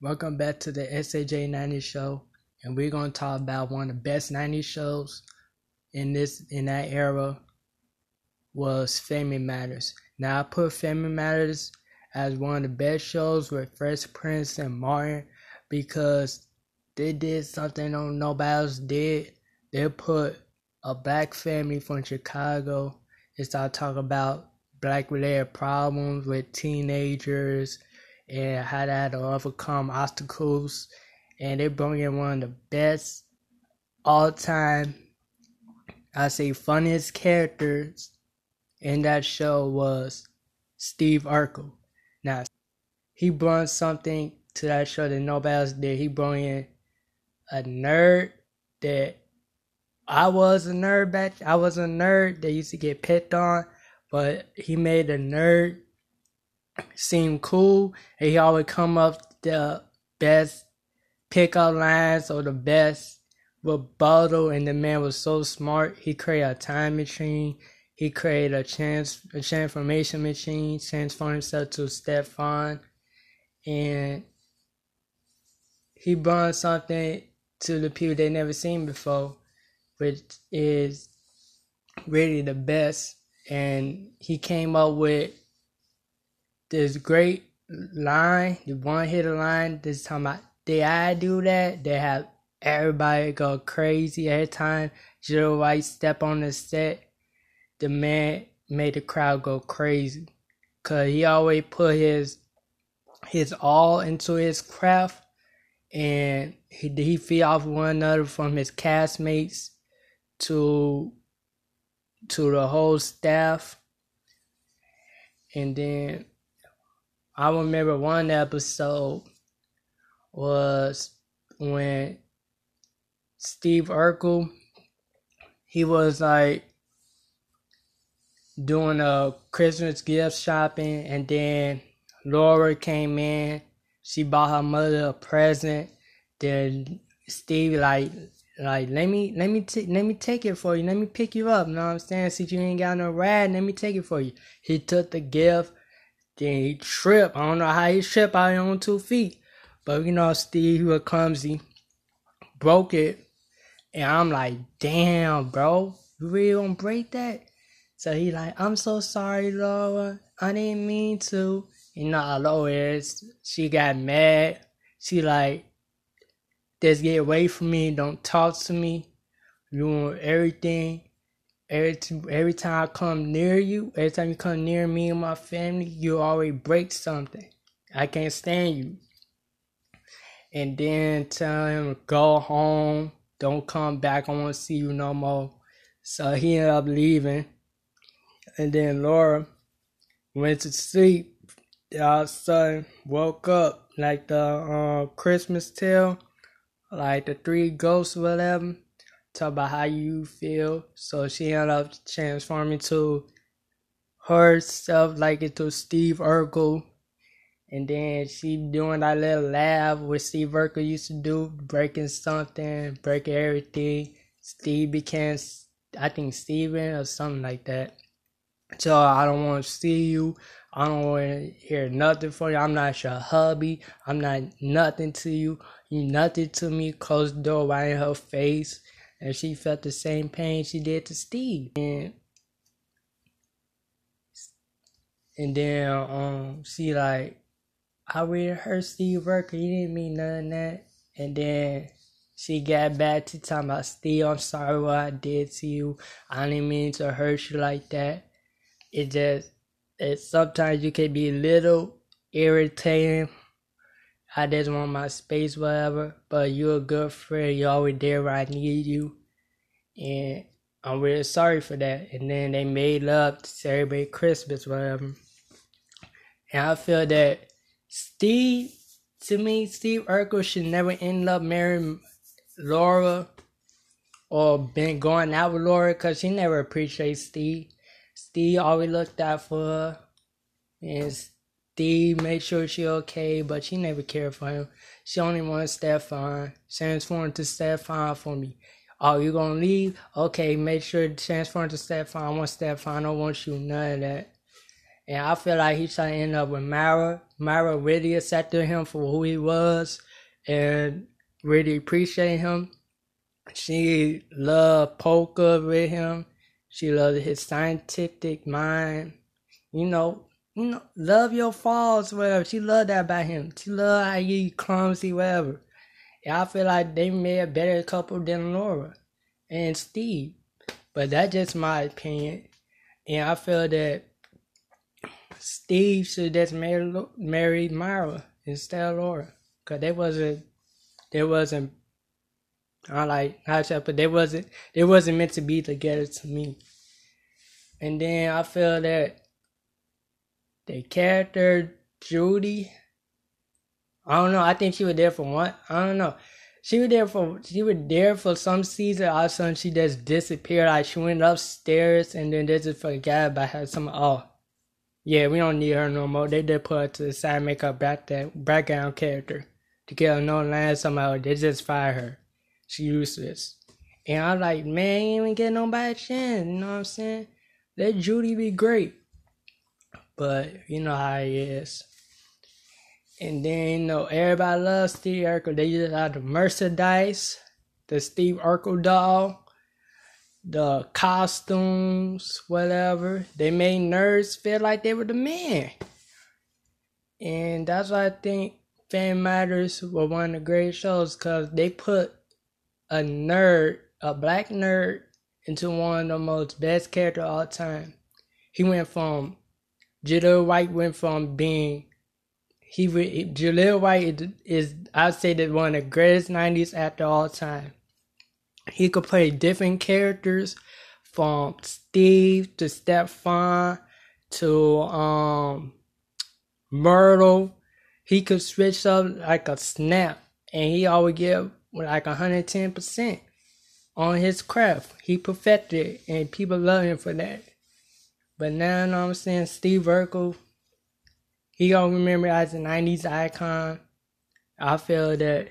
Welcome back to the SAJ 90 show, and we're gonna talk about one of the best 90 shows in this in that era was Family Matters. Now I put Family Matters as one of the best shows with Fresh Prince and Martin because they did something nobody else did. They put a black family from Chicago and start talking about black related problems with teenagers and how to, how to overcome obstacles. And they bring in one of the best all time, I say, funniest characters in that show was Steve Urkel. Now, he brought something to that show that nobody else did. He brought in a nerd that I was a nerd back. I was a nerd that used to get picked on, but he made a nerd seem cool. And he always come up the best pickup lines or the best rebuttal. And the man was so smart. He created a time machine. He created a chance a transformation machine, transformed himself to Stefan, and he brought something to the people they never seen before, which is really the best. And he came up with this great line, the one hit line. This time, about did I do that? They have everybody go crazy every time Joe White step on the set. The man made the crowd go crazy, cause he always put his his all into his craft, and he he feed off one another from his castmates to to the whole staff, and then I remember one episode was when Steve Urkel he was like doing a Christmas gift shopping and then Laura came in. She bought her mother a present. Then Steve like like let me let me t- let me take it for you. Let me pick you up. You know what I'm saying? Since you ain't got no ride, let me take it for you. He took the gift then he tripped. I don't know how he tripped out on two feet. But you know, Steve, he was clumsy. Broke it. And I'm like, damn, bro. You really gonna break that? So he like, I'm so sorry, Laura. I didn't mean to. You know, Laura she got mad. She like, just get away from me. Don't talk to me. You want everything every t- every time I come near you, every time you come near me and my family, you always break something. I can't stand you. And then tell him go home, don't come back. I won't see you no more. So he ended up leaving. And then Laura went to sleep. All of a sudden woke up like the uh, Christmas tale, like the three ghosts, whatever talk about how you feel. So she ended up transforming to herself like into Steve Urkel. And then she doing that little laugh what Steve Urkel used to do, breaking something, breaking everything. Steve became, I think, Steven or something like that. So I don't want to see you. I don't want to hear nothing from you. I'm not your hubby. I'm not nothing to you. You nothing to me. Close the door right in her face and she felt the same pain she did to Steve. And and then um she like I really hurt Steve Urkel, he didn't mean none of that. And then she got back to talking about Steve, I'm sorry what I did to you. I didn't mean to hurt you like that. It just it sometimes you can be a little irritating I just want my space, whatever. But you're a good friend. You're always there where I need you. And I'm really sorry for that. And then they made up to celebrate Christmas, whatever. And I feel that Steve, to me, Steve Urkel should never end up marrying Laura or been going out with Laura because she never appreciates Steve. Steve always looked out for her. And Steve made sure she okay, but she never cared for him. She only wanted Stefan. Transform to Stefan for me. Oh, you gonna leave? Okay, make sure transform to Stefan. I want Stefan. I don't want you none of that. And I feel like he's trying to end up with Mara. Mara really accepted him for who he was and really appreciate him. She loved poker with him. She loved his scientific mind. You know, you know, love your faults, whatever. She loved that about him. She loved how he clumsy, whatever. And I feel like they made a better couple than Laura and Steve. But that's just my opinion. And I feel that Steve should just marry, marry Myra instead of Laura. Cause they wasn't, they wasn't, I like how but they wasn't, they wasn't meant to be together to me. And then I feel that the character Judy, I don't know. I think she was there for one. I don't know. She was there for she was there for some season. All of a sudden, she just disappeared. Like she went upstairs and then just forgot about her. Some oh, yeah, we don't need her no more. They did put her to the side, make her back that background character to get her no line somehow. They just fire her. She useless. And I'm like, man, you ain't get nobody chance. You know what I'm saying? Let Judy be great. But you know how he is. And then, you know, everybody loves Steve Urkel. They just have the merchandise, the Steve Urkel doll, the costumes, whatever. They made nerds feel like they were the man. And that's why I think Fan Matters were one of the great shows because they put a nerd, a black nerd, into one of the most best characters of all time. He went from Jaleel White went from being he Jaleel White is, I'd say that one of the greatest '90s actor all time. He could play different characters from Steve to Stefan to um Myrtle. He could switch up like a snap, and he always give like 110 percent on his craft. He perfected it, and people love him for that. But now, you know I'm saying, Steve Urkel he gonna remember as a '90s icon. I feel that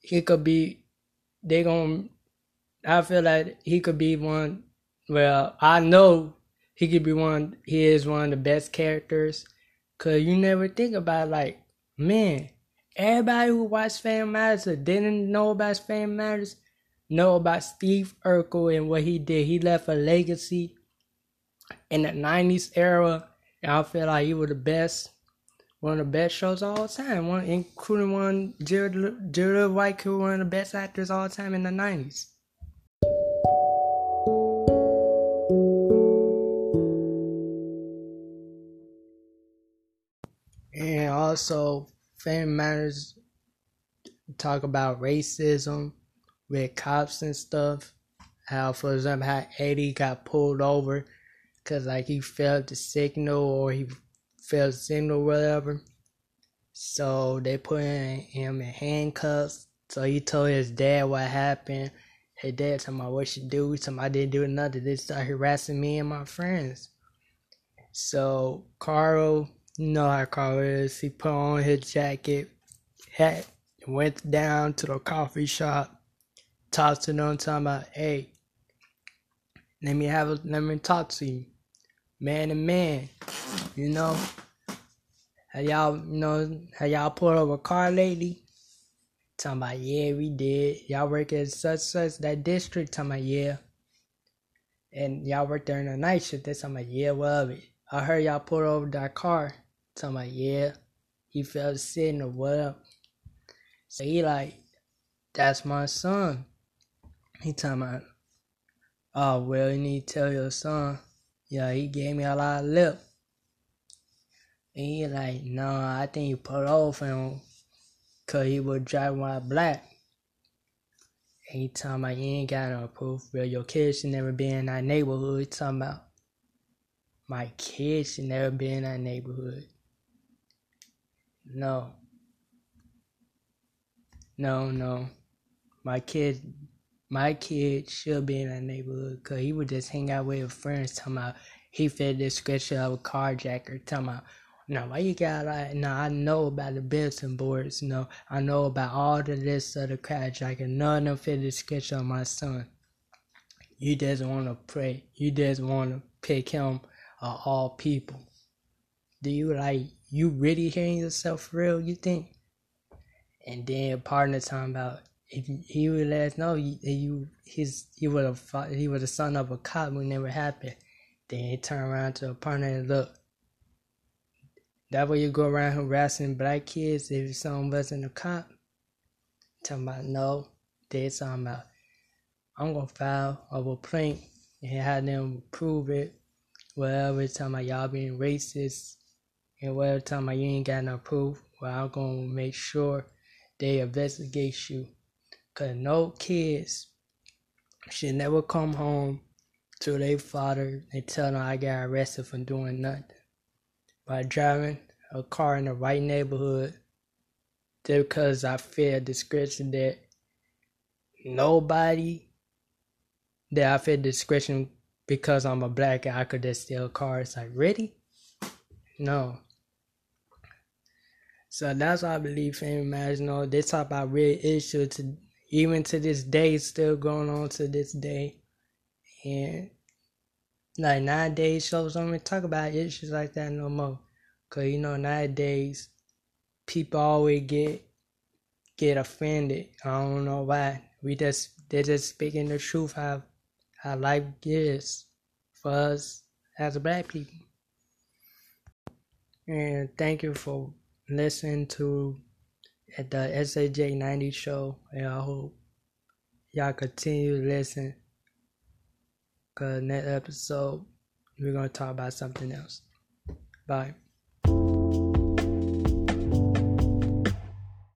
he could be. They gonna. I feel like he could be one. Well, I know he could be one. He is one of the best characters. Cause you never think about like, man, everybody who watched Family Matters or didn't know about Family Matters know about Steve Urkel and what he did. He left a legacy in the '90s era I feel like he was the best, one of the best shows all time, one including one Jared, Jared White, who one of the best actors all time in the nineties. And also, Family Matters talk about racism with cops and stuff. How, for example, how Eddie got pulled over because like he failed the signal or he failed the signal whatever. So they put him in handcuffs. So he told his dad what happened. His dad told me what should do. Told me I didn't do nothing. They started harassing me and my friends. So Carl, you know how Carl is. He put on his jacket, hat, went down to the coffee shop, talked to them, talking about, hey, let me have a, let me talk to you man to man. You know, have y'all, you know, have y'all pulled over a car lately? Talking about, yeah, we did. Y'all work at such such that district. Talking about, yeah. And y'all work in the night shift. They talking about, yeah, well, I heard y'all pulled over that car. Talking about, yeah, he fell sitting or what So he like, that's my son. He talking about, oh, well, you need to tell your son yeah, he gave me a lot of lip. And he like, no, I think he put off him cause he was driving while black. And he talking about you ain't got no proof, bro. Your kids should never be in that neighborhood. He talking about my kids should never be in that neighborhood. No. No, no. My kids my kid should be in that neighborhood because he would just hang out with his friends talking about he fit the description of a carjacker talking about no why you got like no I know about the Benson boards you know I know about all the this of the carjacker none of them fit the description of my son you just want to pray you just want to pick him of all people. Do you like you really hearing yourself real? You think? And then partner talking about if he would let us know you, you his he would have he was the son of a cop when never happened. Then he turned around to a partner and look. That way you go around harassing black kids if someone wasn't a cop. Talking about no, they talking about I'm gonna file a complaint and have them prove it. Whatever talking about y'all being racist and whatever talking about you ain't got no proof. Well, I'm gonna make sure they investigate you. Cause no kids should never come home to their father and tell them I got arrested for doing nothing. By driving a car in the right neighborhood just because I feel discretion that nobody that I feel discretion because I'm a black guy I could just steal cars. Like really? No. So that's why I believe in know, they talk about real issues to even to this day, still going on to this day. And like nowadays, shows don't even talk about issues like that no more. Cause you know nowadays, people always get get offended. I don't know why. We just they're just speaking the truth how how life is for us as a black people. And thank you for listening to at the SAJ 90 show. And I hope y'all continue to listen. Cause next episode we're gonna talk about something else. Bye.